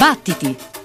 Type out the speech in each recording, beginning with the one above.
Battiti!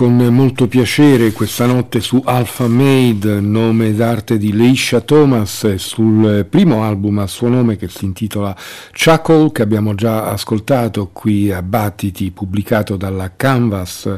Con molto piacere questa notte su Alpha Made, nome d'arte di Leisha Thomas, sul primo album a suo nome che si intitola Chuckle, che abbiamo già ascoltato qui a Battiti, pubblicato dalla Canvas.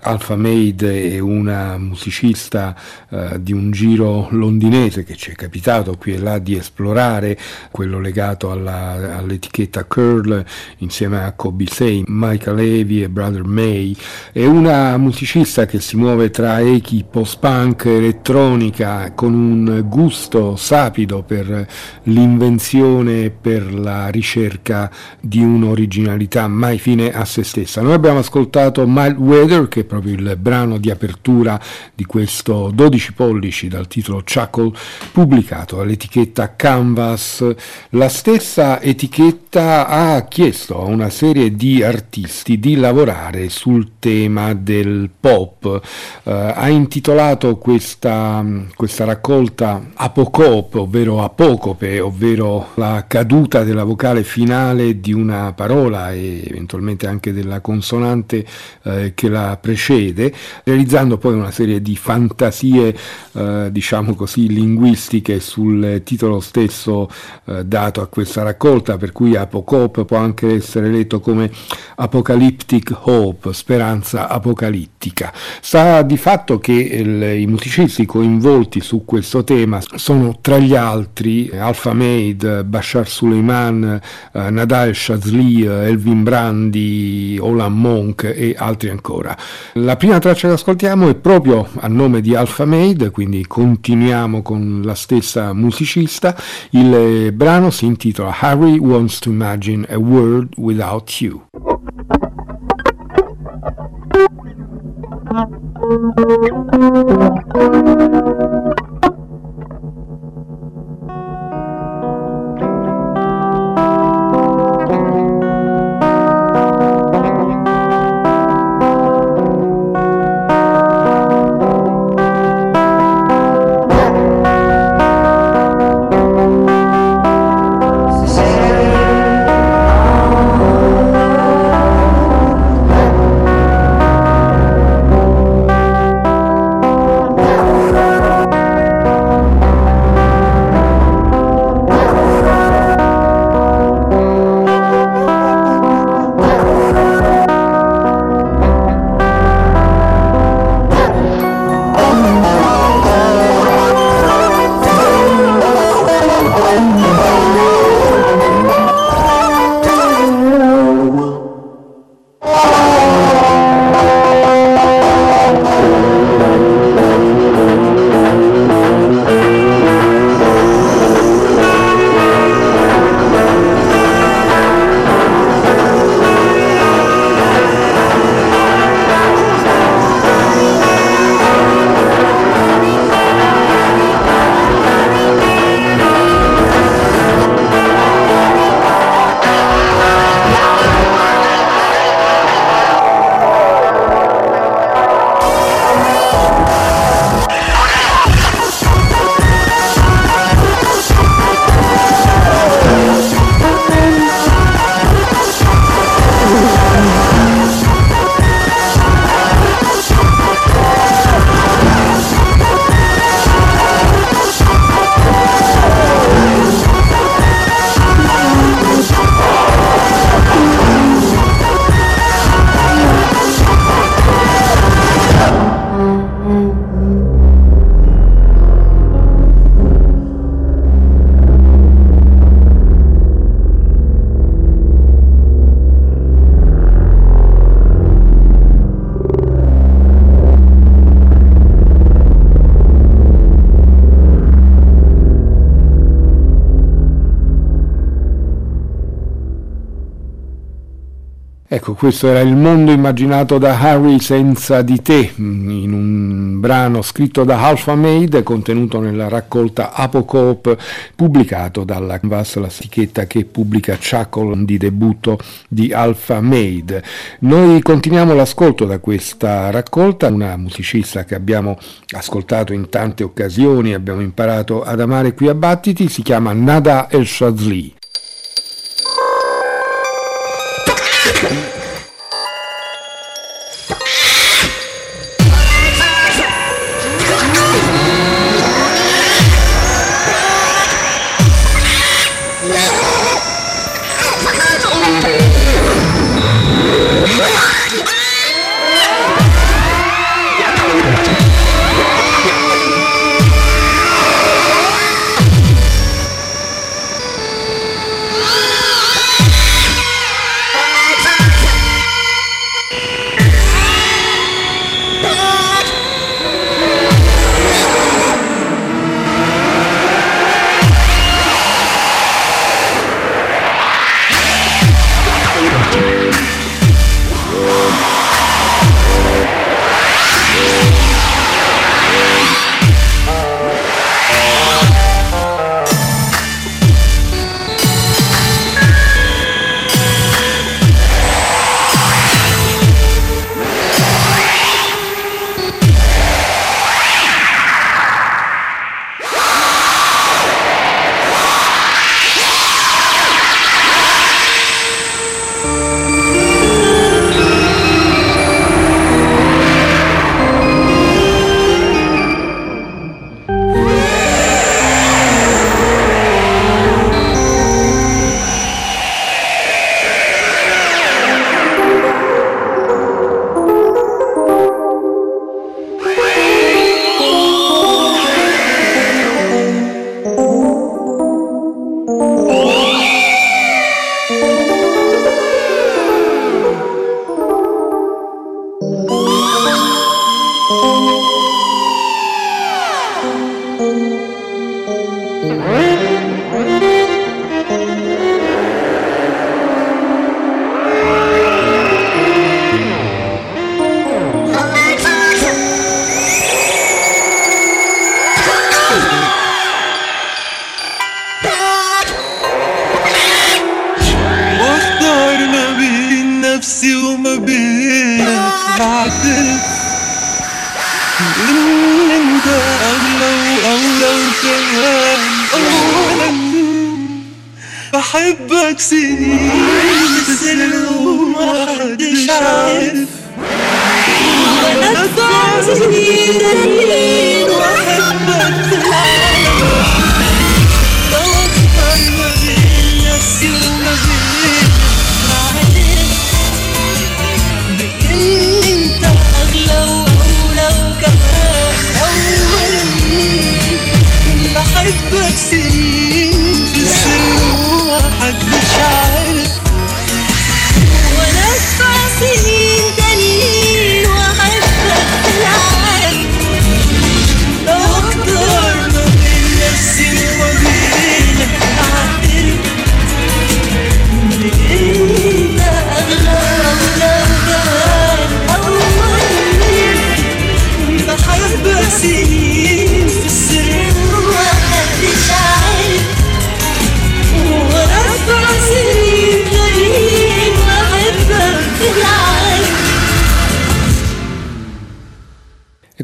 Alpha Made è una musicista eh, di un giro londinese che ci è capitato qui e là di esplorare, quello legato alla, all'etichetta Curl insieme a Kobe Say, Michael Levy e Brother May. È una musicista che si muove tra echi post-punk elettronica con un gusto sapido per l'invenzione e per la ricerca di un'originalità mai fine a se stessa. Noi abbiamo ascoltato Mild Weather, che è proprio il brano di apertura di questo 12 pollici dal titolo Chuckle, pubblicato all'etichetta Canvas. La stessa etichetta ha chiesto a una serie di artisti di lavorare sul tema del pop, eh, ha intitolato questa, questa raccolta Apocope, ovvero apocope, ovvero la caduta della vocale finale di una parola e eventualmente anche della consonante eh, che la precede, realizzando poi una serie di fantasie, eh, diciamo così, linguistiche sul titolo stesso eh, dato a questa raccolta, per cui Apocope può anche essere letto come Apocalyptic Hope, speranza apocalittica. Sta di fatto che il, i musicisti coinvolti su questo tema sono tra gli altri Alpha Maid, Bashar Suleiman, eh, Nadal Shazli, Elvin Brandi, Olan Monk e altri ancora. La prima traccia che ascoltiamo è proprio a nome di Alpha Maid, quindi continuiamo con la stessa musicista. Il brano si intitola Harry Wants to Imagine a World Without You. Thank you. Questo era il mondo immaginato da Harry senza di te, in un brano scritto da Alpha Made, contenuto nella raccolta Apocope, pubblicato dalla Canvas, la etichetta che pubblica Chuckle di debutto di Alpha Made. Noi continuiamo l'ascolto da questa raccolta, una musicista che abbiamo ascoltato in tante occasioni, abbiamo imparato ad amare qui a Battiti, si chiama Nada El Shazli.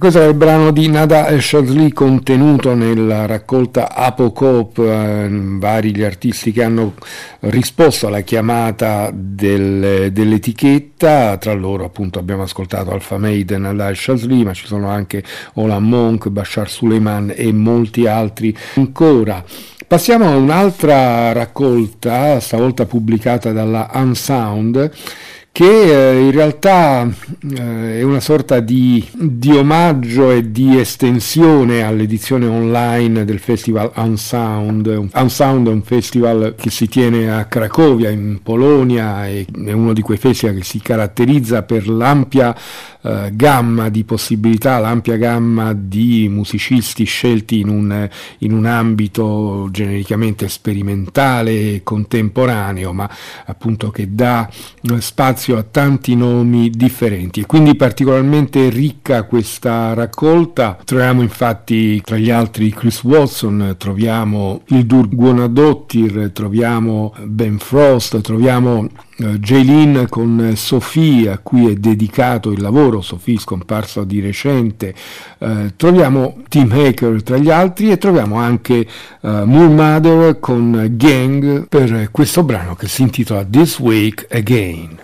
Questo è il brano di Nada Shazli contenuto nella raccolta Apocope, eh, vari gli artisti che hanno risposto alla chiamata del- dell'etichetta, tra loro appunto abbiamo ascoltato Alpha Maiden, Nada Shazli, ma ci sono anche Ola Monk, Bashar Suleiman e molti altri ancora. Passiamo a un'altra raccolta, stavolta pubblicata dalla Unsound, che eh, in realtà eh, è una sorta di, di omaggio e di estensione all'edizione online del festival Unsound. Unsound è un festival che si tiene a Cracovia in Polonia è uno di quei festival che si caratterizza per l'ampia eh, gamma di possibilità, l'ampia gamma di musicisti scelti in un, in un ambito genericamente sperimentale e contemporaneo, ma appunto che dà eh, spazio a tanti nomi differenti e quindi particolarmente ricca questa raccolta. Troviamo infatti tra gli altri Chris Watson, troviamo il Dur Guonadottir, troviamo Ben Frost, troviamo eh, Jaylin con Sophie a cui è dedicato il lavoro, Sophie scomparsa di recente, eh, troviamo Tim Hacker tra gli altri e troviamo anche eh, Moon Mother con Gang per questo brano che si intitola This Week Again.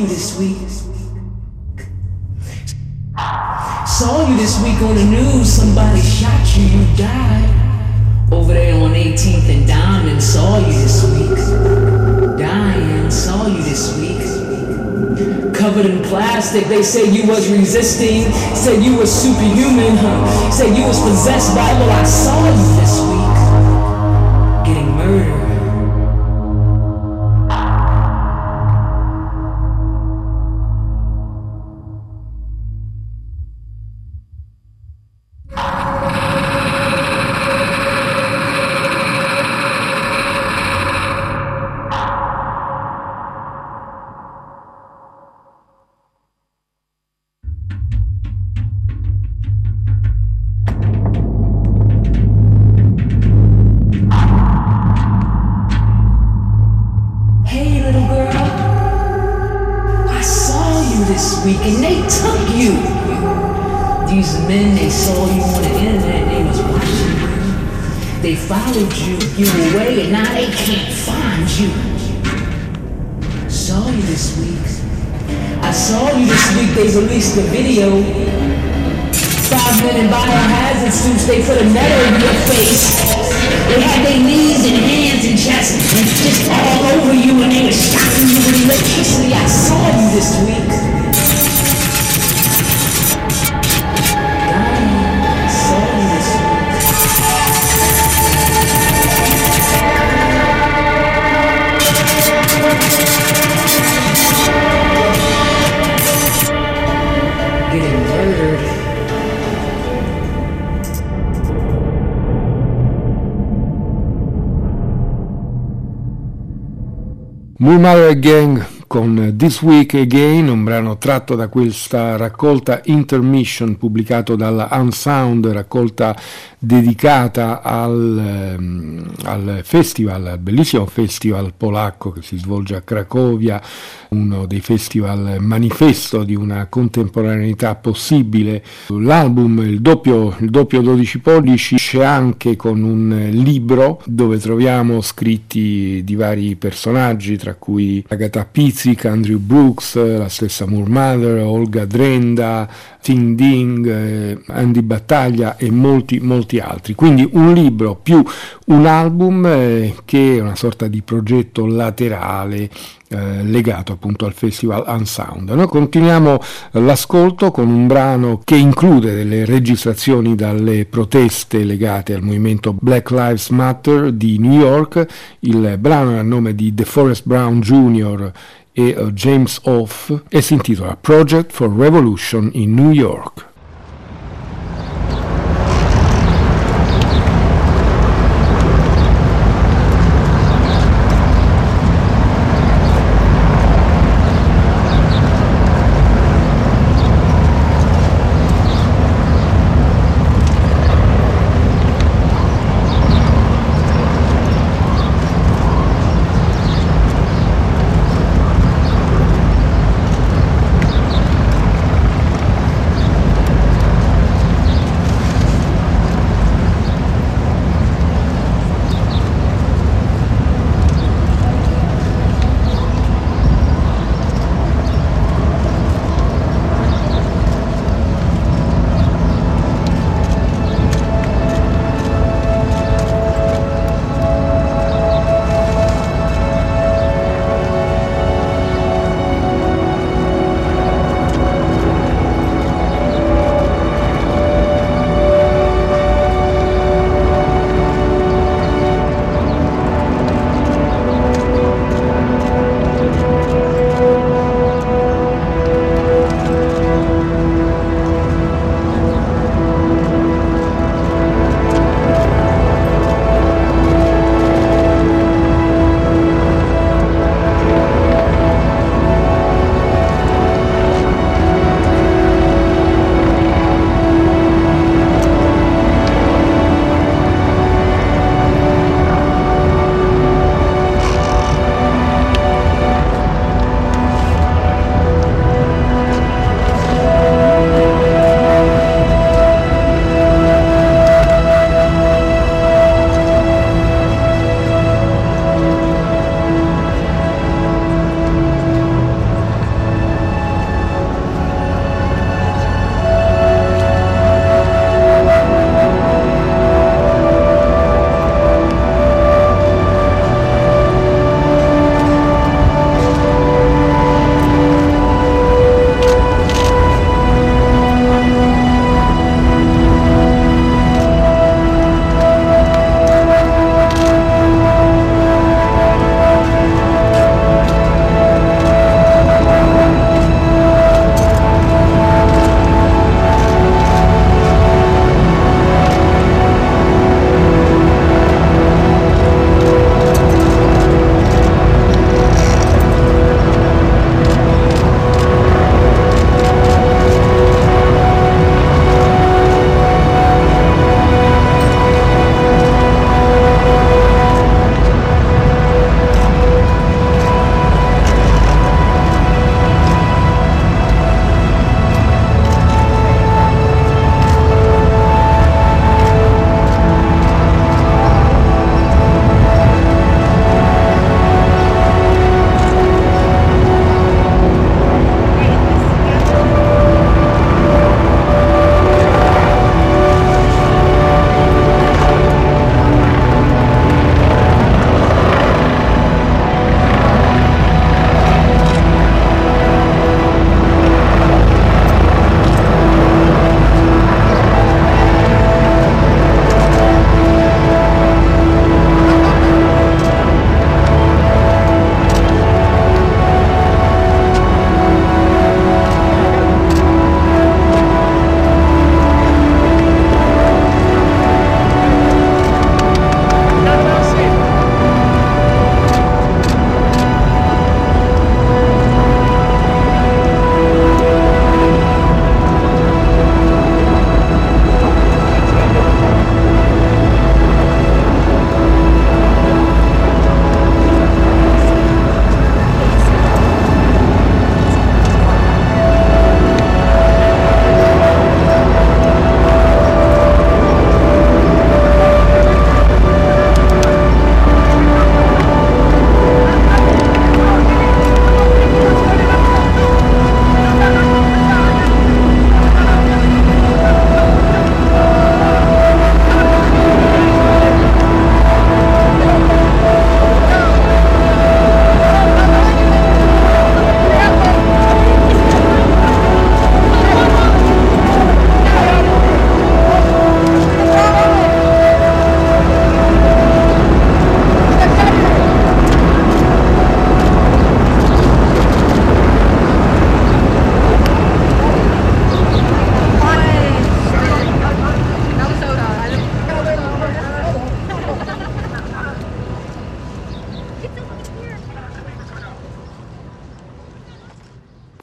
You this week. Saw you this week on the news. Somebody shot you. You died. Over there on 18th and Diamond. Saw you this week. Dying, saw you this week. Covered in plastic. They say you was resisting. Said you was superhuman. Huh? Said you was possessed by. Well, I saw you Gang con This Week Again, un brano tratto da questa raccolta Intermission pubblicato dalla Unsound, raccolta dedicata al, ehm, al festival, al bellissimo festival polacco che si svolge a Cracovia, uno dei festival manifesto di una contemporaneità possibile. L'album, il doppio, il doppio 12 pollici, esce anche con un libro dove troviamo scritti di vari personaggi, tra cui Agatha Pizzic, Andrew Brooks, la stessa Murmother, Olga Drenda, Ting Ding, eh, Andy Battaglia e molti, molti altri. Quindi un libro più un album eh, che è una sorta di progetto laterale eh, legato appunto al festival Unsound. Noi continuiamo l'ascolto con un brano che include delle registrazioni dalle proteste legate al movimento Black Lives Matter di New York. Il brano è a nome di DeForest Brown Jr. e uh, James Off e si intitola Project for Revolution in New York.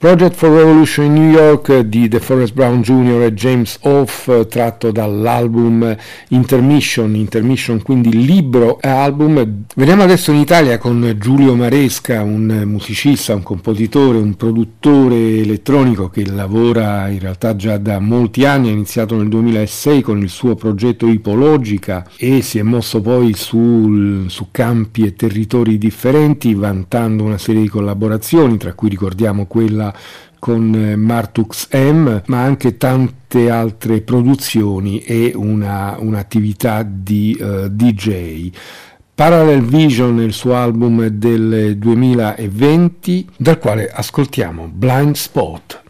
Project for Revolution in New York di The Forest Brown Jr. e James Off tratto dall'album Intermission, Intermission quindi libro e album. Veniamo adesso in Italia con Giulio Maresca, un musicista, un compositore, un produttore elettronico che lavora in realtà già da molti anni, ha iniziato nel 2006 con il suo progetto Ipologica e si è mosso poi sul, su campi e territori differenti vantando una serie di collaborazioni, tra cui ricordiamo quella con eh, Martux M, ma anche tante altre produzioni e una, un'attività di uh, DJ. Parallel Vision è il suo album del 2020, dal quale ascoltiamo Blind Spot.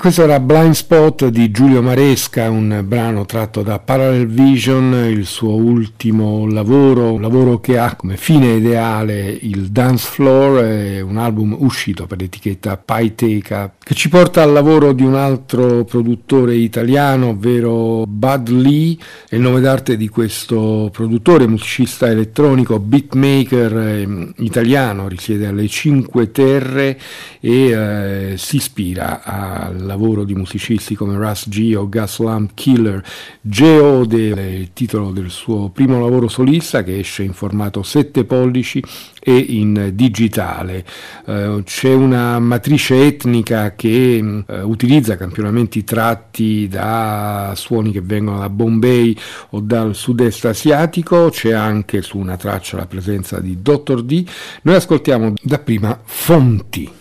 Questo era Blind Spot di Giulio Maresca, un brano tratto da Parallel Vision, il suo ultimo lavoro, un lavoro che ha come fine ideale il dance floor, un album uscito per l'etichetta Paiteca, che ci porta al lavoro di un altro produttore italiano, ovvero Bud Lee, è il nome d'arte di questo produttore, musicista elettronico, beatmaker eh, italiano, risiede alle Cinque Terre e eh, si ispira al lavoro di musicisti come Russ G o Gus Lamp Killer. Geode è il titolo del suo primo lavoro solista che esce in formato 7 pollici e in digitale. Eh, c'è una matrice etnica che eh, utilizza campionamenti tratti da suoni che vengono da Bombay o dal sud-est asiatico, c'è anche su una traccia la presenza di Dr. D. Noi ascoltiamo dapprima Fonti.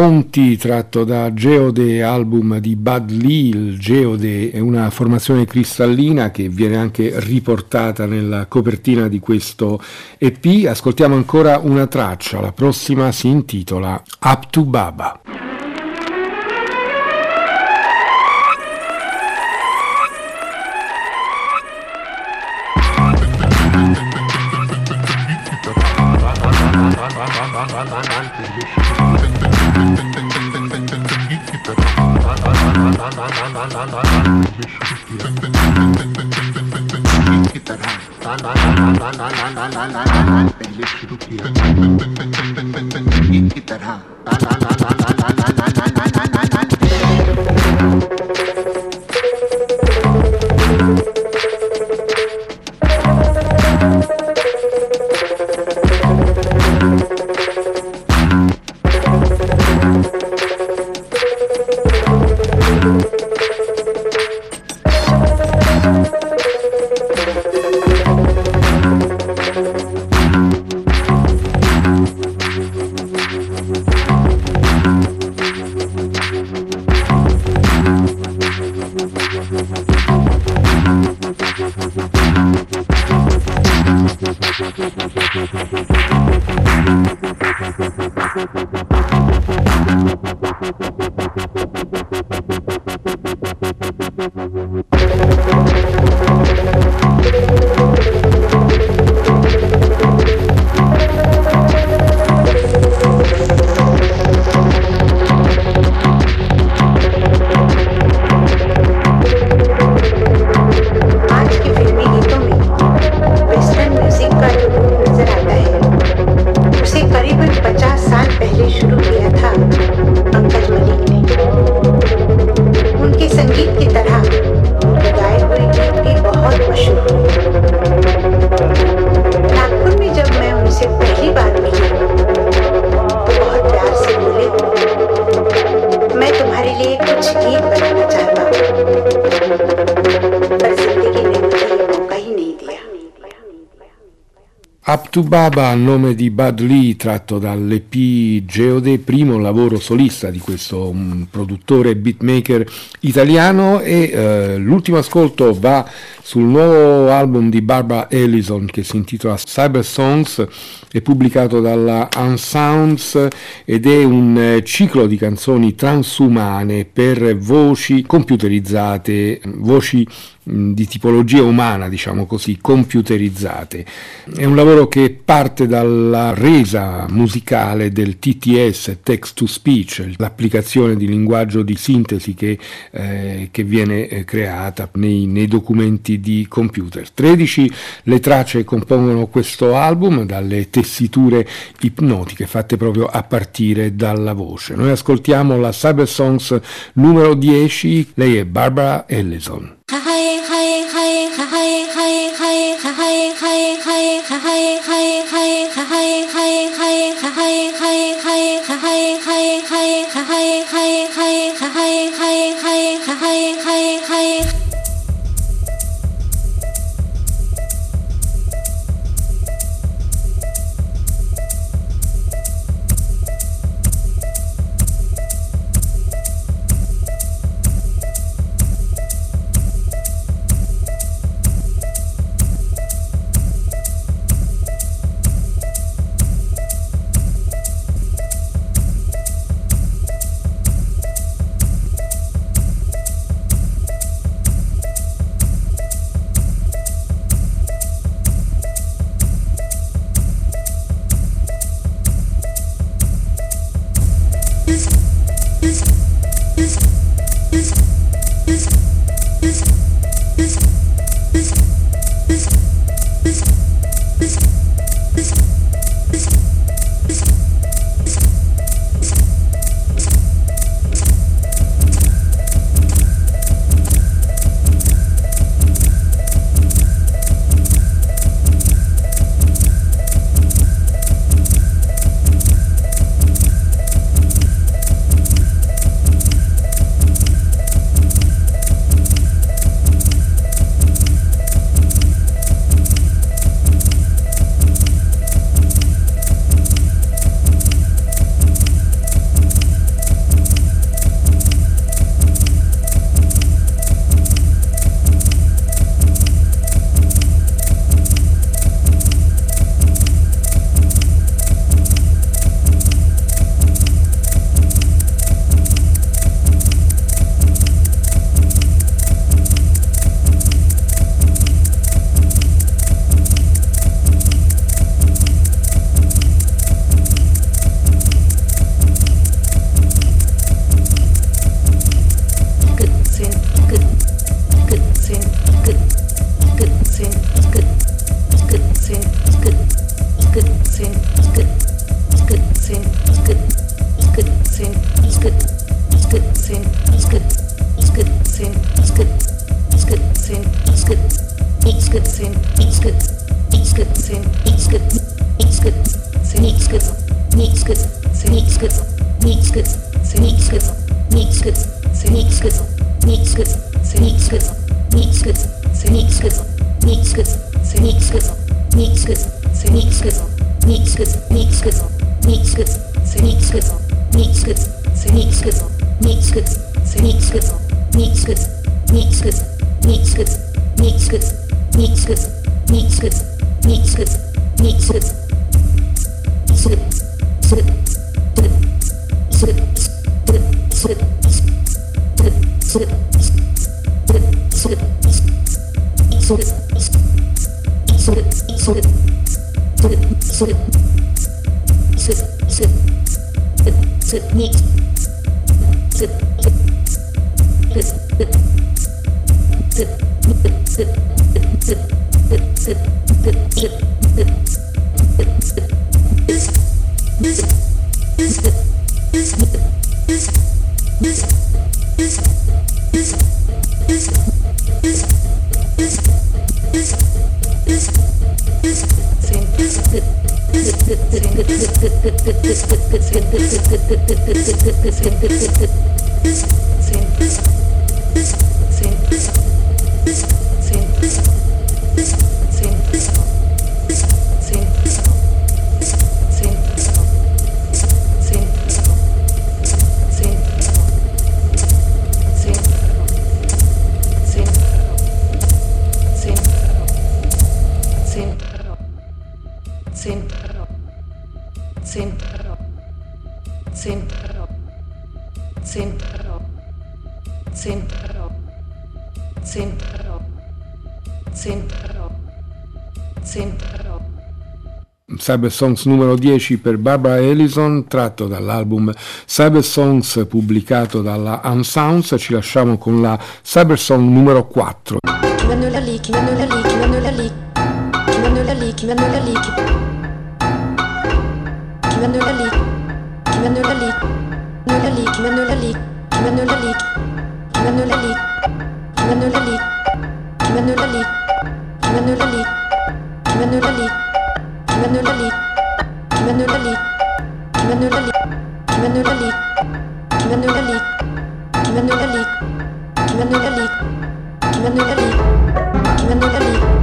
Fonti tratto da Geode, album di Bud Lee. Il Geode è una formazione cristallina che viene anche riportata nella copertina di questo EP. Ascoltiamo ancora una traccia, la prossima si intitola Up to Baba. पहले शुरू किया की तरह Baba a nome di Bud Lee tratto dall'EP Geode, primo lavoro solista di questo mm, produttore beatmaker italiano e eh, l'ultimo ascolto va sul nuovo album di Barbara Ellison che si intitola Cyber Songs, è pubblicato dalla Unsounds ed è un eh, ciclo di canzoni transumane per voci computerizzate, voci mh, di tipologia umana, diciamo così, computerizzate. È un lavoro che parte dalla resa musicale del TTS, Text to Speech, l'applicazione di linguaggio di sintesi che, eh, che viene eh, creata nei, nei documenti di computer. 13 le tracce compongono questo album, dalle tessiture ipnotiche fatte proprio a partire dalla voce. Noi ascoltiamo la Cyber Songs numero 10, lei è Barbara Ellison. Hey, hey, hey. Cyber Songs numero 10 per Barbara Ellison, tratto dall'album Cyber Songs pubblicato dalla Unsounds. Ci lasciamo con la Cyber Song numero 4. Chi meno la lì, chi meno la lì, chi meno la lì, Manually. Manually. Manually. Manually. Manually. Manually. Manually. Manually. Manually.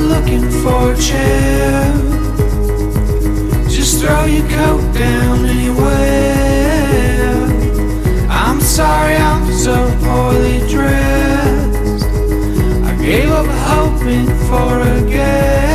looking for a chair. Just throw your coat down anywhere. I'm sorry I'm so poorly dressed. I gave up hoping for a guest.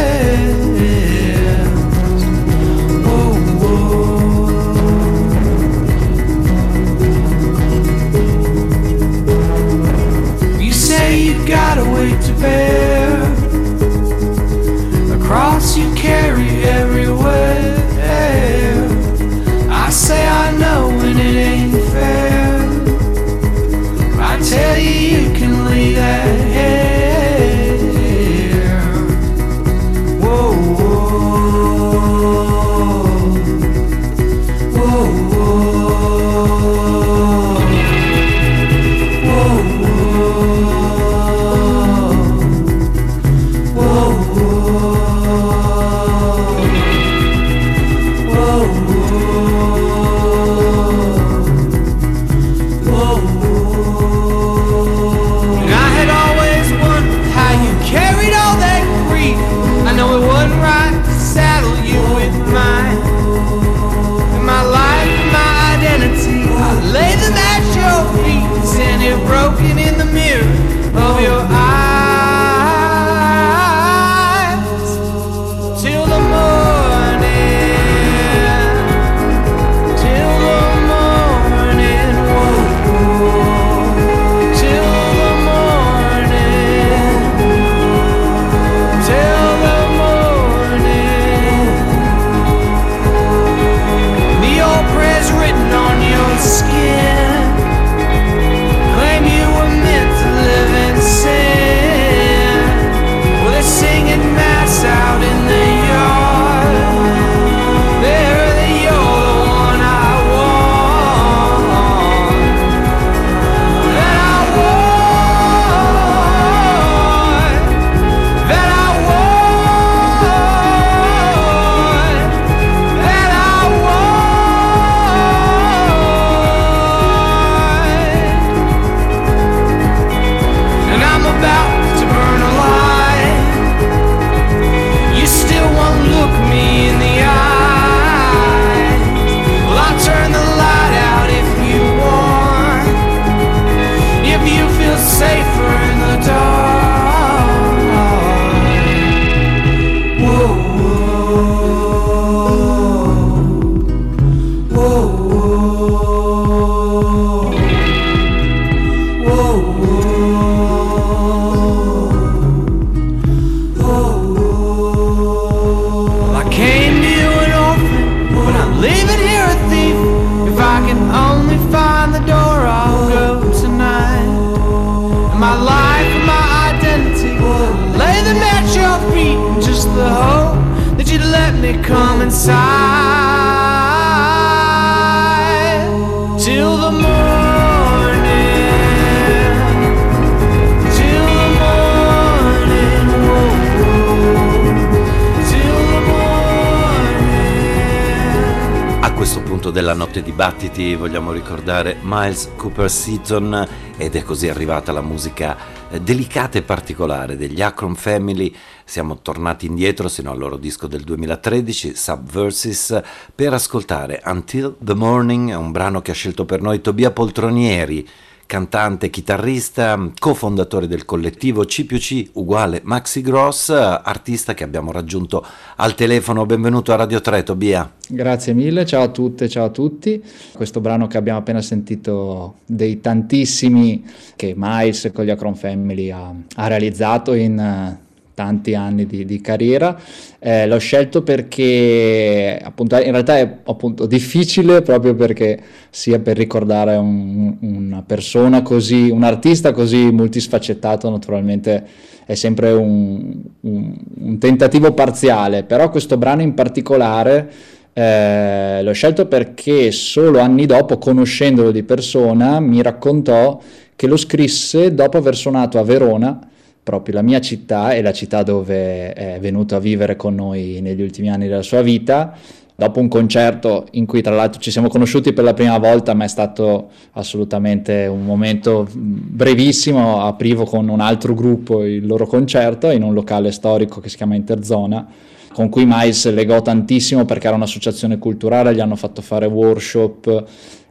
Notte dibattiti vogliamo ricordare Miles Cooper Seaton ed è così arrivata la musica eh, delicata e particolare degli Akron Family. Siamo tornati indietro sino al loro disco del 2013, Subverses, per ascoltare Until the Morning, un brano che ha scelto per noi Tobia Poltronieri, cantante, chitarrista, cofondatore del collettivo C uguale Maxi Gross, artista che abbiamo raggiunto al telefono. Benvenuto a Radio 3, Tobia. Grazie mille, ciao a tutte, ciao a tutti. Questo brano che abbiamo appena sentito dei tantissimi che Miles con gli Acron Family ha, ha realizzato in tanti anni di, di carriera. Eh, l'ho scelto perché appunto in realtà è appunto difficile proprio perché sia per ricordare un- una persona così, un artista così multisfaccettato naturalmente è sempre un, un- un tentativo parziale, però questo brano in particolare eh, l'ho scelto perché solo anni dopo, conoscendolo di persona, mi raccontò che lo scrisse dopo aver suonato a Verona, proprio la mia città e la città dove è venuto a vivere con noi negli ultimi anni della sua vita. Dopo un concerto in cui tra l'altro ci siamo conosciuti per la prima volta, ma è stato assolutamente un momento brevissimo, aprivo con un altro gruppo il loro concerto in un locale storico che si chiama Interzona con cui Miles legò tantissimo perché era un'associazione culturale, gli hanno fatto fare workshop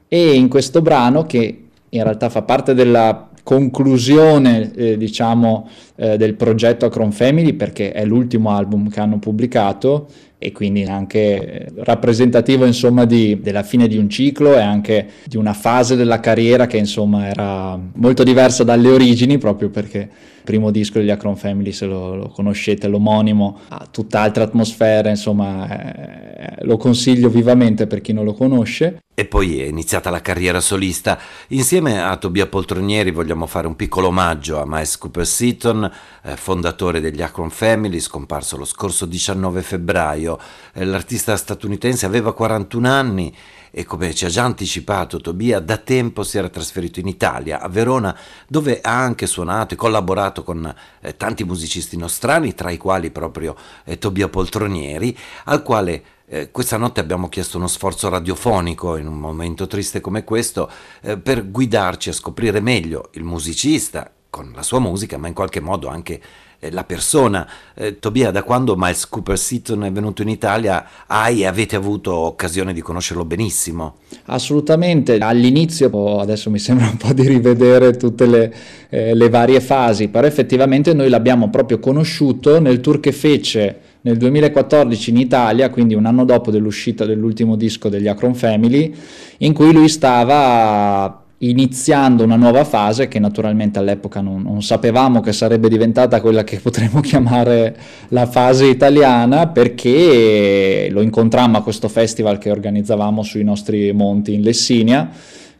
e in questo brano che in realtà fa parte della conclusione eh, diciamo eh, del progetto Acron Family perché è l'ultimo album che hanno pubblicato e quindi anche rappresentativo insomma di, della fine di un ciclo e anche di una fase della carriera che insomma era molto diversa dalle origini proprio perché primo disco degli Acron Family se lo, lo conoscete l'omonimo ha tutt'altra atmosfera insomma eh, lo consiglio vivamente per chi non lo conosce E poi è iniziata la carriera solista. Insieme a Tobia Poltronieri vogliamo fare un piccolo omaggio a Miles Cooper Seaton, eh, fondatore degli Akron Family, scomparso lo scorso 19 febbraio. Eh, l'artista statunitense aveva 41 anni e come ci ha già anticipato Tobia, da tempo si era trasferito in Italia, a Verona, dove ha anche suonato e collaborato con eh, tanti musicisti nostrani, tra i quali proprio eh, Tobia Poltronieri, al quale eh, questa notte abbiamo chiesto uno sforzo radiofonico in un momento triste come questo eh, per guidarci a scoprire meglio il musicista con la sua musica, ma in qualche modo anche la persona. Eh, Tobia, da quando Miles Cooper Seaton è venuto in Italia hai e avete avuto occasione di conoscerlo benissimo? Assolutamente, all'inizio oh, adesso mi sembra un po' di rivedere tutte le, eh, le varie fasi, però effettivamente noi l'abbiamo proprio conosciuto nel tour che fece nel 2014 in Italia, quindi un anno dopo dell'uscita dell'ultimo disco degli Akron Family, in cui lui stava iniziando una nuova fase che naturalmente all'epoca non, non, sapevamo che sarebbe diventata quella che potremmo chiamare la fase italiana perché lo incontrammo a questo festival che organizzavamo sui nostri monti in Lessinia.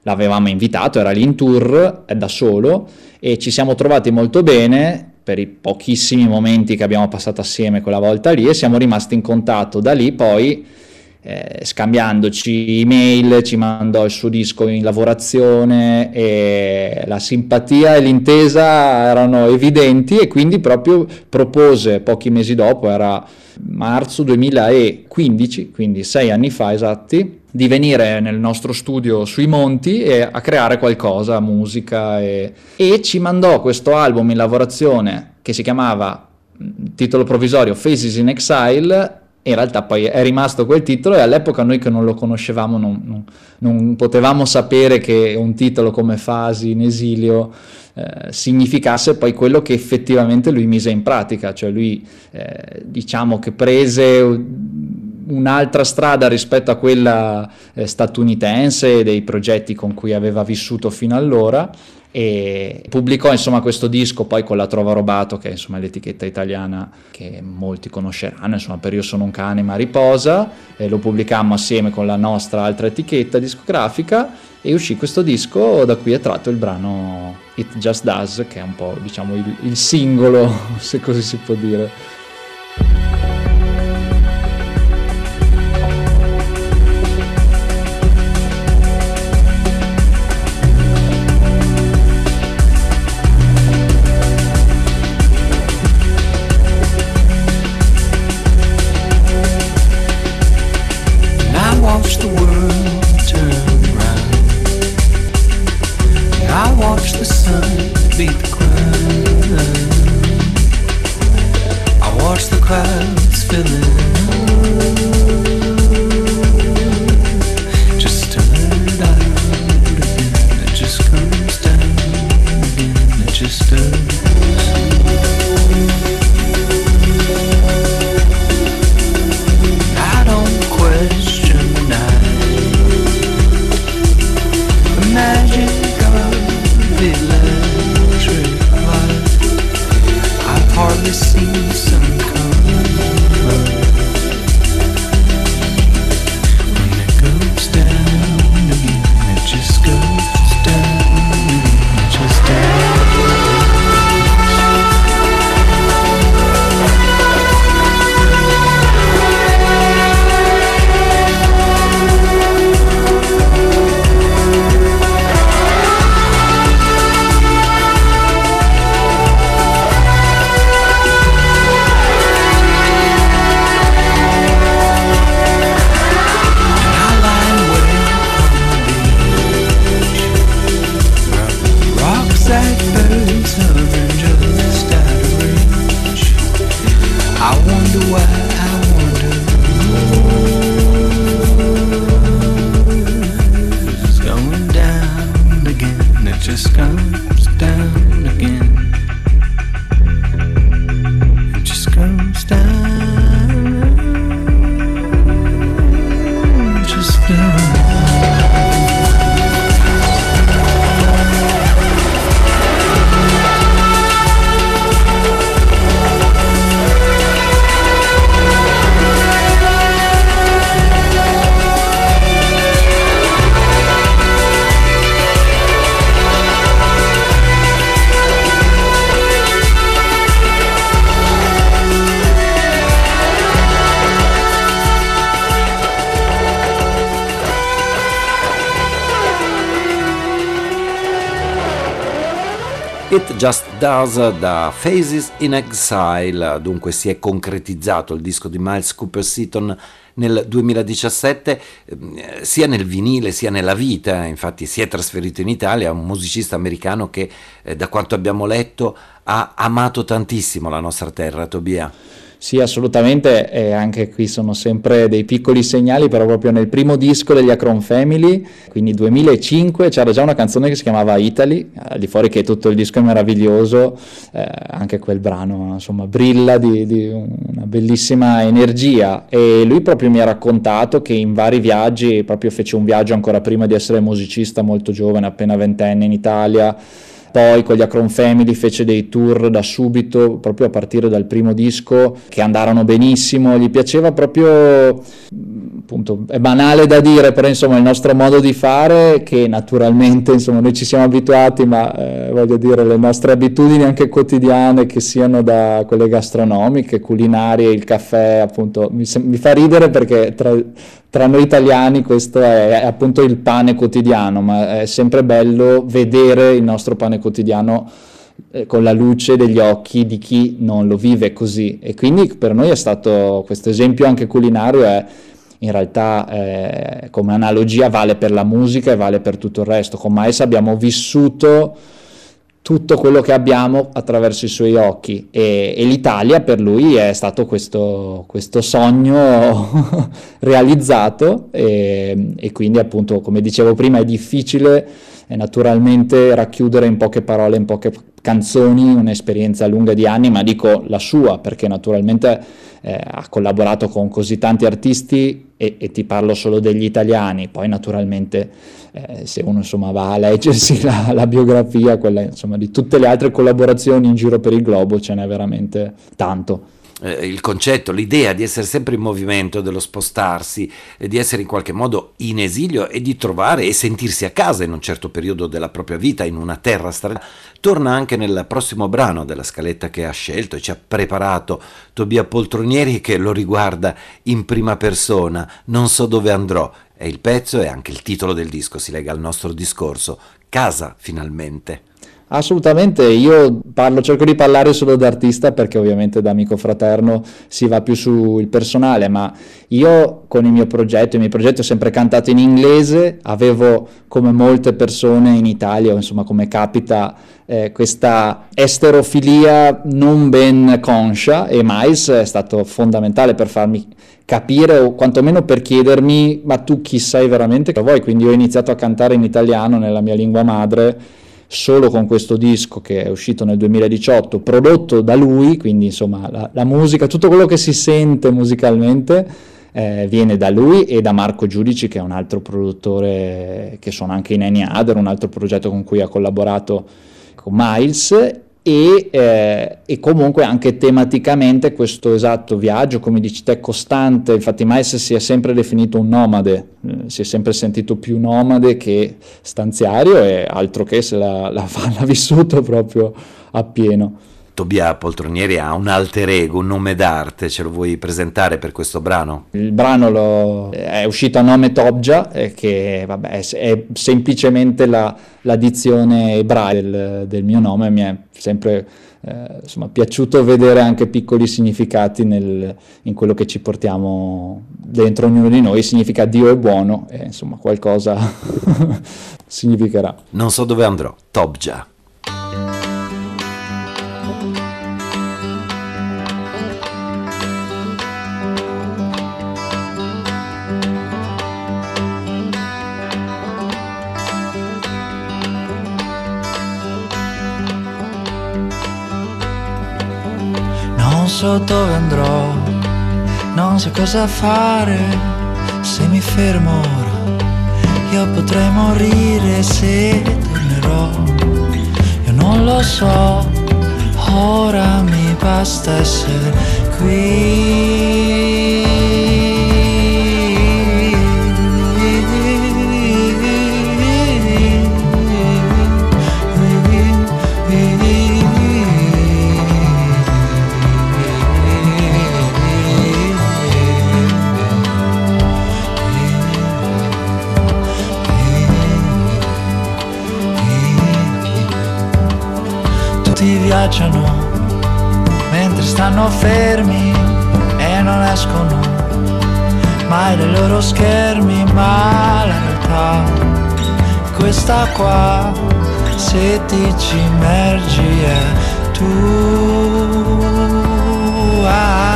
L'avevamo invitato, era lì in tour da solo e ci siamo trovati molto bene per i pochissimi momenti che abbiamo passato assieme quella volta lì e siamo rimasti in contatto da lì poi eh, scambiandoci email ci mandò il suo disco in lavorazione e la simpatia e l'intesa erano evidenti e quindi proprio propose pochi mesi dopo era marzo 2015 quindi sei anni fa esatti di venire nel nostro studio sui monti e a creare qualcosa, musica e, e ci mandò questo album in lavorazione che si chiamava titolo provvisorio Faces in Exile in realtà poi è rimasto quel titolo e all'epoca noi che non lo conoscevamo non, non, non potevamo sapere che un titolo come Fasi in esilio eh, significasse poi quello che effettivamente lui mise in pratica, cioè lui eh, diciamo che prese un'altra strada rispetto a quella eh, statunitense dei progetti con cui aveva vissuto fino allora e pubblicò insomma questo disco poi con la Trova Robato che è insomma l'etichetta italiana che molti conosceranno. Insomma per Io sono un cane ma riposa e lo pubblicammo assieme con la nostra altra etichetta discografica e uscì questo disco da cui è tratto il brano It Just Does che è un po' diciamo il, il singolo se così si può dire Does da Phases in Exile, dunque si è concretizzato il disco di Miles Cooper Seaton nel 2017 eh, sia nel vinile sia nella vita, infatti si è trasferito in Italia, un musicista americano che eh, da quanto abbiamo letto ha amato tantissimo la nostra terra, Tobia. Sì, assolutamente, e anche qui sono sempre dei piccoli segnali, però proprio nel primo disco degli Acron Family, quindi 2005, c'era già una canzone che si chiamava Italy, al di fuori che tutto il disco è meraviglioso, eh, anche quel brano insomma brilla di, di, una bellissima energia. E lui proprio mi ha raccontato che in vari viaggi, proprio fece un viaggio ancora prima di essere musicista molto giovane, appena ventenne in Italia, poi con gli Acron Family fece dei tour da subito, proprio a partire dal primo disco, che andarono benissimo, gli piaceva proprio, appunto, è banale da dire, però insomma il nostro modo di fare, che naturalmente insomma noi ci siamo abituati, ma eh, voglio dire le nostre abitudini anche quotidiane, che siano da quelle gastronomiche, culinarie, il caffè, appunto, mi, mi fa ridere perché tra, tra noi italiani questo è, è, appunto il pane quotidiano, ma è sempre bello vedere il nostro pane quotidiano eh, con la luce degli occhi di chi non lo vive così. E quindi per noi è stato questo esempio anche culinario è in realtà eh, come analogia vale per la musica e vale per tutto il resto. Con Maes abbiamo vissuto tutto quello che abbiamo attraverso i suoi occhi e, e l'Italia per lui è stato questo, questo sogno realizzato e, e, quindi appunto come dicevo prima è difficile naturalmente racchiudere in poche parole, in poche canzoni un'esperienza lunga di anni, ma dico la sua perché naturalmente eh, ha collaborato con così tanti artisti e, e ti parlo solo degli italiani, poi naturalmente eh, se uno insomma, va a leggersi la, la biografia, quella insomma, di tutte le altre collaborazioni in giro per il globo, ce n'è veramente tanto. Eh, il concetto, l'idea di essere sempre in movimento, dello spostarsi, eh, di essere in qualche modo in esilio e di trovare e sentirsi a casa in un certo periodo della propria vita, in una terra strana, torna anche nel prossimo brano della scaletta che ha scelto e ci ha preparato Tobia Poltronieri che lo riguarda in prima persona, Non so dove andrò, è il pezzo e anche il titolo del disco, si lega al nostro discorso. Casa finalmente. Assolutamente, io parlo, cerco di parlare solo da artista perché ovviamente da amico fraterno si va più sul personale, ma io con il mio progetto, i miei progetti ho sempre cantato in inglese, avevo come molte persone in Italia, insomma come capita, eh, questa esterofilia non ben conscia e Mais è stato fondamentale per farmi capire o quantomeno per chiedermi ma tu chi sei veramente? Che vuoi, quindi ho iniziato a cantare in italiano nella mia lingua madre solo con questo disco che è uscito nel 2018, prodotto da lui, quindi insomma la, la musica, tutto quello che si sente musicalmente eh, viene da lui e da Marco Giudici che è un altro produttore che suona anche in Any Other, un altro progetto con cui ha collaborato con Miles e, eh, e, comunque anche tematicamente questo esatto viaggio, come dici te, costante, infatti Miles si è sempre definito un nomade, eh, si è sempre sentito più nomade che stanziario e altro che se l'ha, l'ha, l'ha vissuto proprio appieno. Tobia Poltronieri ha un alter ego, un nome d'arte, ce lo vuoi presentare per questo brano? Il brano lo, è uscito a nome Tobja, che vabbè, è, semplicemente la, la dizione ebraica del, del, mio nome, mi è sempre eh, insomma, piaciuto vedere anche piccoli significati nel, in quello che ci portiamo dentro ognuno di noi, significa Dio è buono e insomma qualcosa significherà. Non so dove andrò, Tobja. So dove andrò, non so cosa fare se mi fermo ora. Io potrei morire se tornerò, io non lo so, ora mi basta essere qui. Viaggiano mentre stanno fermi e non escono mai dai loro schermi, ma la realtà questa qua, se ti ci immergi è tu. Ah,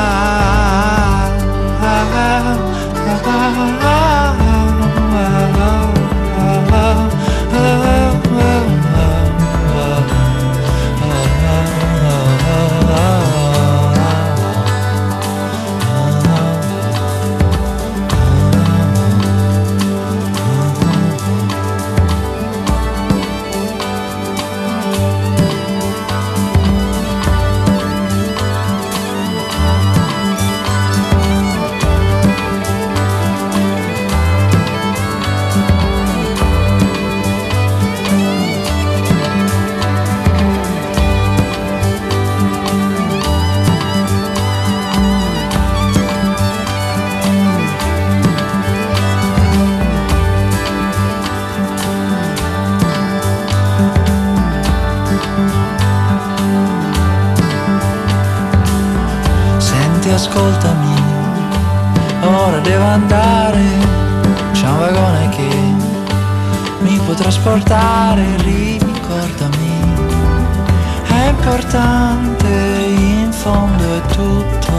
andare. C'è un vagone che mi può trasportare, ricordami. È importante, in fondo è tutto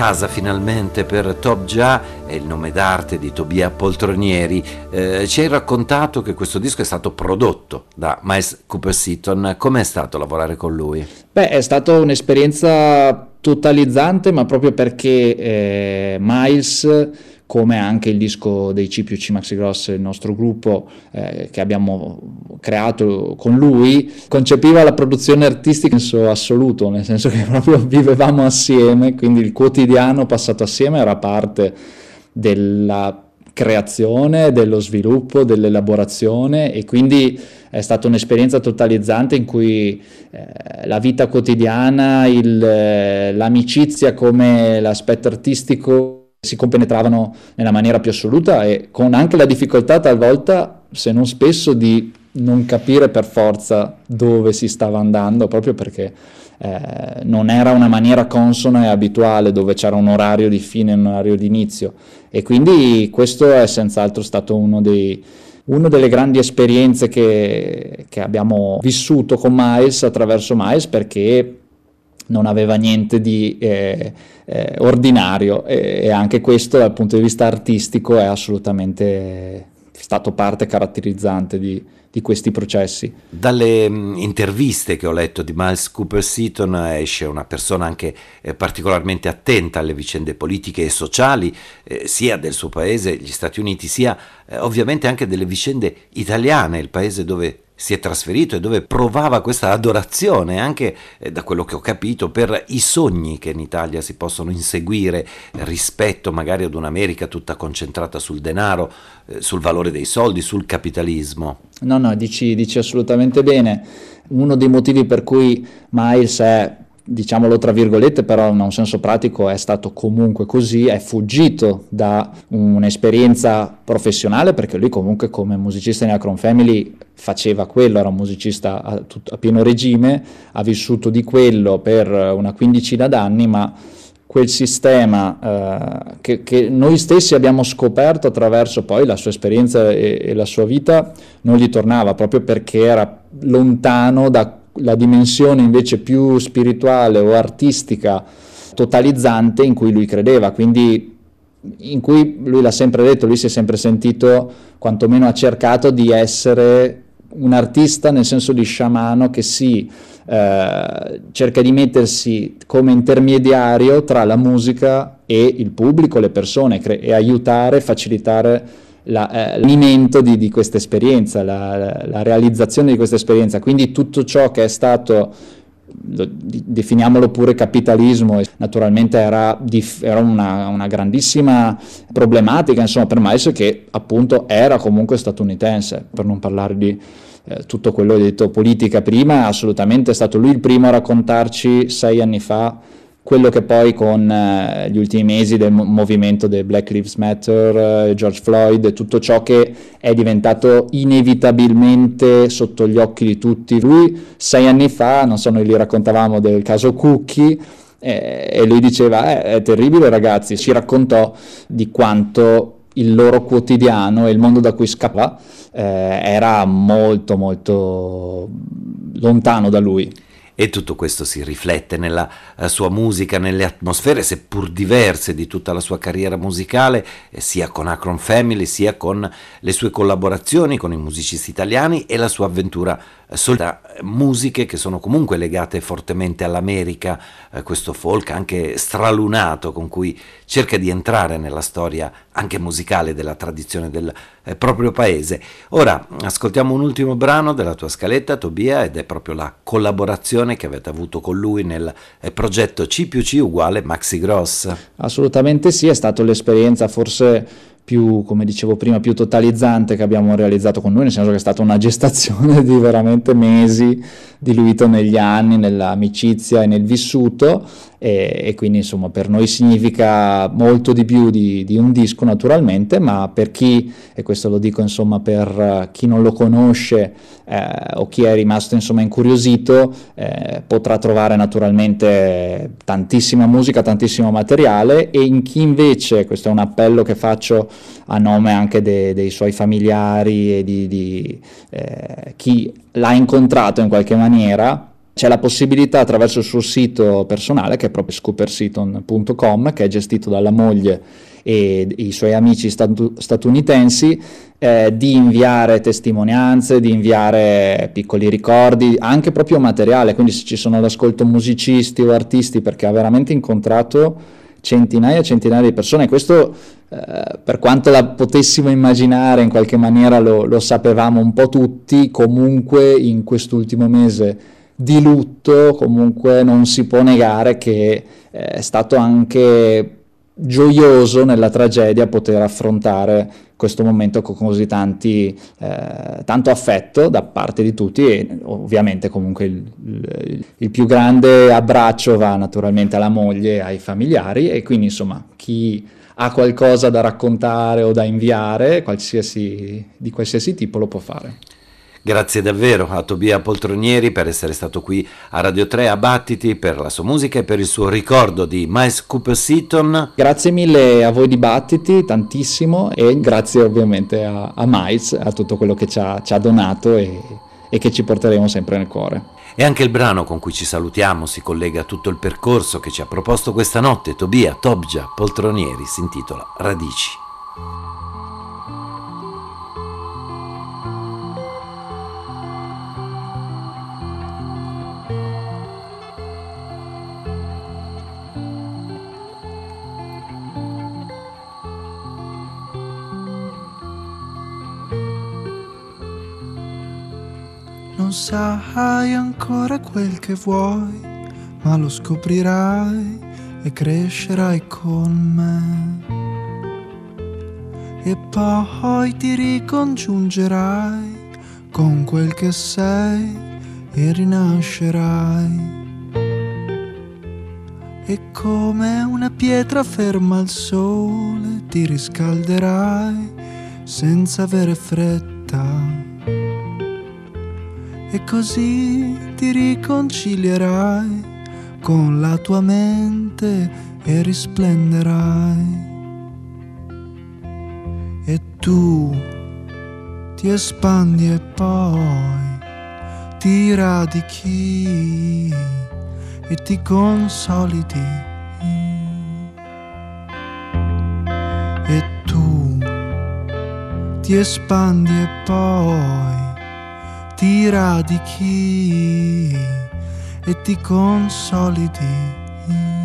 Casa finalmente per Top Già è il nome d'arte di Tobia Poltronieri. Eh, ci hai raccontato che questo disco è stato prodotto da Miles Cooper Seaton. Com'è stato lavorare con lui? Beh, è stata un'esperienza totalizzante, ma proprio perché eh, Miles, come anche il disco dei C più C Maxi Gross, il nostro gruppo eh, che abbiamo creato con lui, concepiva la produzione artistica in senso assoluto, nel senso che proprio vivevamo assieme, quindi il quotidiano passato assieme era parte della creazione, dello sviluppo, dell'elaborazione e quindi è stata un'esperienza totalizzante in cui eh, la vita quotidiana, il, eh, l'amicizia come l'aspetto artistico si compenetravano nella maniera più assoluta e con anche la difficoltà talvolta, se non spesso, di non capire per forza dove si stava andando, proprio perché eh, non era una maniera consona e abituale dove c'era un orario di fine e un orario di inizio. E quindi questo è senz'altro stato uno dei, una delle grandi esperienze che, che, abbiamo vissuto con Miles attraverso Miles perché non aveva niente di eh, eh, ordinario e, e, anche questo dal punto di vista artistico è assolutamente stato parte caratterizzante di, di questi processi. Dalle mh, interviste che ho letto di Miles Cooper Seaton esce una persona anche eh, particolarmente attenta alle vicende politiche e sociali, eh, sia del suo paese, gli Stati Uniti, sia eh, ovviamente anche delle vicende italiane, il paese dove si è trasferito e dove provava questa adorazione, anche eh, da quello che ho capito, per i sogni che in Italia si possono inseguire rispetto magari ad un'America tutta concentrata sul denaro, eh, sul valore dei soldi, sul capitalismo. No, no, dici, dici assolutamente bene. Uno dei motivi per cui Miles è diciamolo tra virgolette, però in un senso pratico è stato comunque così, è fuggito da un'esperienza professionale perché lui comunque come musicista in Acron Family faceva quello, era un musicista a, a pieno regime, ha vissuto di quello per una quindicina d'anni, ma quel sistema eh, che, che, noi stessi abbiamo scoperto attraverso poi la sua esperienza e, e la sua vita non gli tornava proprio perché era lontano da la dimensione invece più spirituale o artistica totalizzante in cui lui credeva, quindi in cui lui l'ha sempre detto, lui si è sempre sentito, quantomeno ha cercato di essere un artista nel senso di sciamano che si eh, cerca di mettersi come intermediario tra la musica e il pubblico, le persone cre- e aiutare, facilitare la, eh, l'alimento di, di questa esperienza, la, la realizzazione di questa esperienza. Quindi tutto ciò che è stato lo, definiamolo pure capitalismo, naturalmente era, era una, una, grandissima problematica insomma, per Miles che appunto era comunque statunitense, per non parlare di eh, tutto quello che ho detto politica prima, assolutamente è stato lui il primo a raccontarci sei anni fa quello che poi con eh, gli ultimi mesi del mo- movimento del Black Lives Matter, eh, George Floyd, tutto ciò che è diventato inevitabilmente sotto gli occhi di tutti. Lui sei anni fa, non so, noi gli raccontavamo del caso Cookie, eh, e lui diceva eh, è terribile ragazzi, ci raccontò di quanto il loro quotidiano e il mondo da cui scappava eh, era molto molto lontano da lui. E tutto questo si riflette nella uh, sua musica, nelle atmosfere, seppur diverse di tutta la sua carriera musicale, eh, sia con Akron Family, sia con le sue collaborazioni con i musicisti italiani e la sua avventura eh, solita. Musiche che sono comunque legate fortemente all'America, eh, questo folk anche stralunato con cui cerca di entrare nella storia anche musicale della tradizione del eh, proprio paese. Ora ascoltiamo un ultimo brano della tua scaletta, Tobia, ed è proprio la collaborazione che avete avuto con lui nel eh, progetto C più C uguale Maxi Gross. Assolutamente sì, è stata l'esperienza forse più, come dicevo prima, più totalizzante che abbiamo realizzato con lui, nel senso che è stata una gestazione di veramente mesi, diluito negli anni, nell'amicizia e nel vissuto, e, e, quindi insomma per noi significa molto di più di, di, un disco naturalmente, ma per chi, e questo lo dico insomma per chi non lo conosce eh, o chi è rimasto insomma incuriosito, eh, potrà trovare naturalmente tantissima musica, tantissimo materiale. E in chi invece, questo è un appello che faccio a nome anche de, dei suoi familiari e di, di eh, chi l'ha incontrato in qualche maniera, c'è la possibilità attraverso il suo sito personale, che è proprio scooperseaton.com, che è gestito dalla moglie e i suoi amici statu- statunitensi, eh, di inviare testimonianze, di inviare piccoli ricordi, anche proprio materiale, quindi se ci sono all'ascolto musicisti o artisti, perché ha veramente incontrato centinaia e centinaia di persone. Questo, eh, per quanto la potessimo immaginare, in qualche maniera lo, lo sapevamo un po' tutti, comunque in quest'ultimo mese di lutto, comunque non si può negare che eh, è stato anche gioioso nella tragedia poter affrontare questo momento con così tanti, eh, tanto affetto da parte di tutti e ovviamente comunque il, il, il, più grande abbraccio va naturalmente alla moglie ai familiari e quindi insomma chi ha qualcosa da raccontare o da inviare qualsiasi, di qualsiasi tipo lo può fare. Grazie davvero a Tobia Poltronieri per essere stato qui a Radio 3 a Battiti, per la sua musica e per il suo ricordo di Miles Cooper Seaton. Grazie mille a voi di Battiti, tantissimo, e grazie ovviamente a, a Miles, a tutto quello che ci ha, ci ha donato e, e che ci porteremo sempre nel cuore. E anche il brano con cui ci salutiamo si collega a tutto il percorso che ci ha proposto questa notte Tobia Tobgia Poltronieri, si intitola Radici. Non sai ancora quel che vuoi, ma lo scoprirai e crescerai con me. E poi ti ricongiungerai con quel che sei e rinascerai. E come una pietra ferma al sole ti riscalderai senza avere fretta e così ti riconcilierai con la tua mente e risplenderai. E tu ti espandi e poi ti radichi e ti consolidi. E tu ti espandi e poi ti radichi e ti consolidi.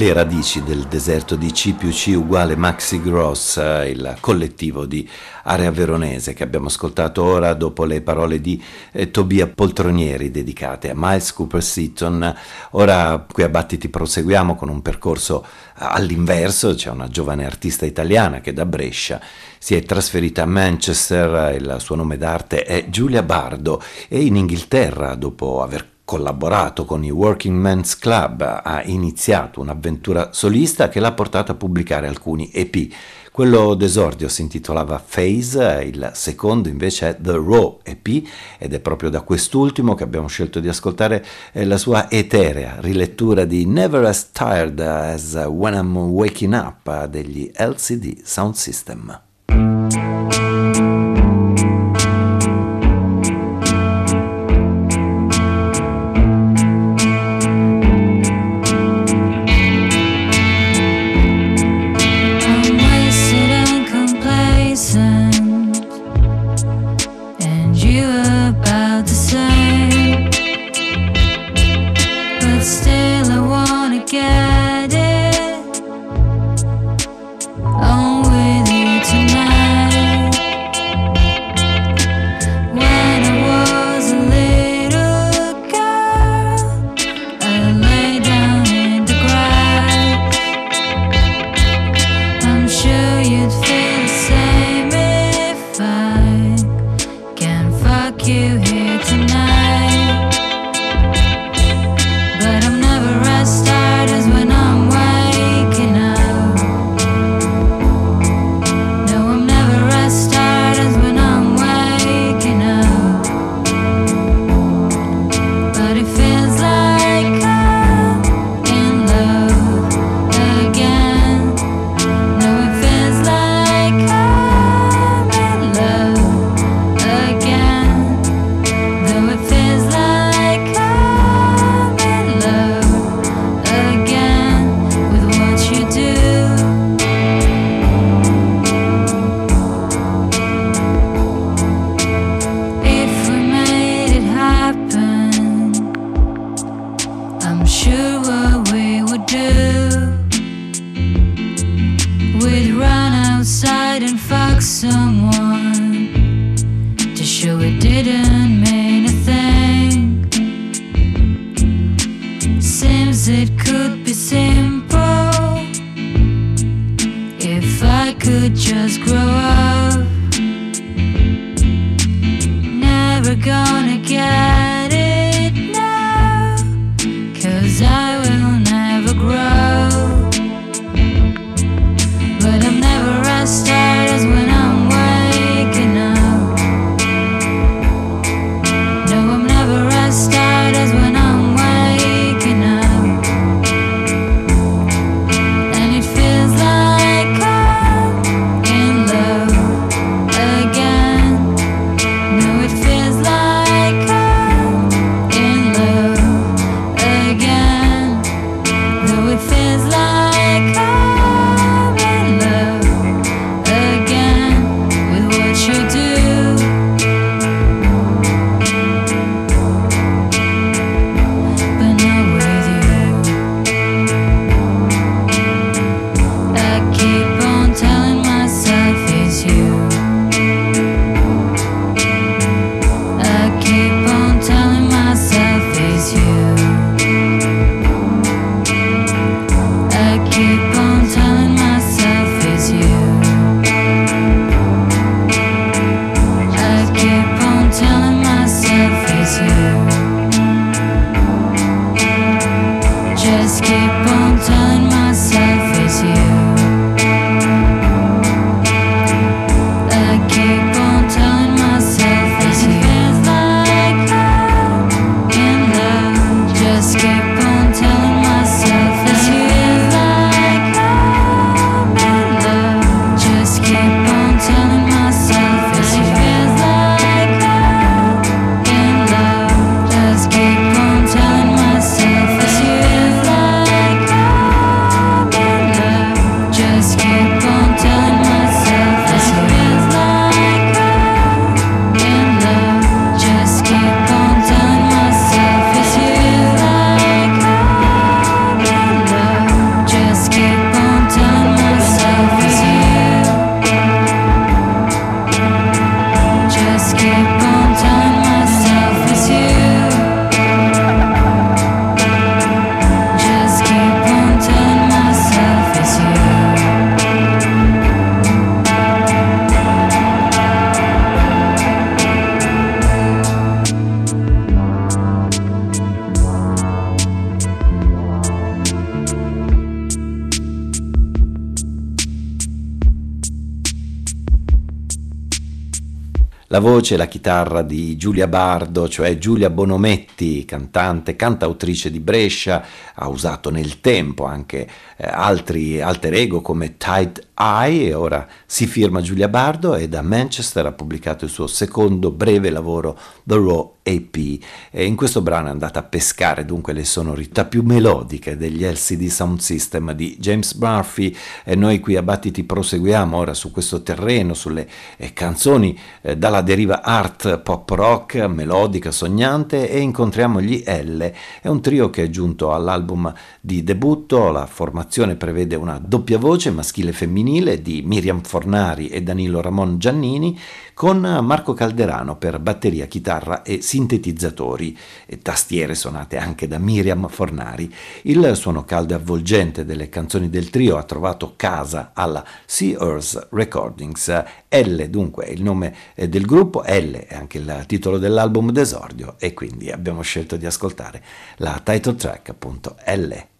le radici del deserto di C più C uguale Maxi Gross, eh, il collettivo di Area Veronese che abbiamo ascoltato ora dopo le parole di eh, Tobia Poltronieri dedicate a Miles Cooper Seaton. Ora qui a Battiti proseguiamo con un percorso eh, all'inverso, c'è una giovane artista italiana che da Brescia si è trasferita a Manchester, eh, il suo nome d'arte è Giulia Bardo e in Inghilterra dopo aver collaborato con i Working Men's Club, ha iniziato un'avventura solista che l'ha portato a pubblicare alcuni EP. Quello d'esordio si intitolava Phase, il secondo invece è The Raw EP ed è proprio da quest'ultimo che abbiamo scelto di ascoltare eh, la sua eterea rilettura di Never As Tired As When I'm Waking Up eh, degli LCD Sound System. Voce la chitarra di Giulia Bardo, cioè Giulia Bonometti, cantante, cantautrice di Brescia, ha usato nel tempo anche eh, altri alter ego come Tight Eye e ora si firma Giulia Bardo e da Manchester ha pubblicato il suo secondo breve lavoro The Raw AP e in questo brano è andata a pescare dunque le sonorità più melodiche degli LCD Sound System di James Murphy. E noi qui a Battiti proseguiamo ora su questo terreno, sulle eh, canzoni eh, dalla deriva art pop rock, melodica, sognante e incontriamo gli L, è un trio che è giunto all'album di debutto, la formazione prevede una doppia voce maschile e femminile di Miriam Fornari e Danilo Ramon Giannini con Marco Calderano per batteria, chitarra e sintetizzatori e tastiere suonate anche da Miriam Fornari. Il suono caldo e avvolgente delle canzoni del trio ha trovato casa alla Sea Earth Recordings. L dunque è il nome eh, del gruppo, L è anche il titolo dell'album d'esordio e quindi abbiamo scelto di ascoltare la title track appunto L.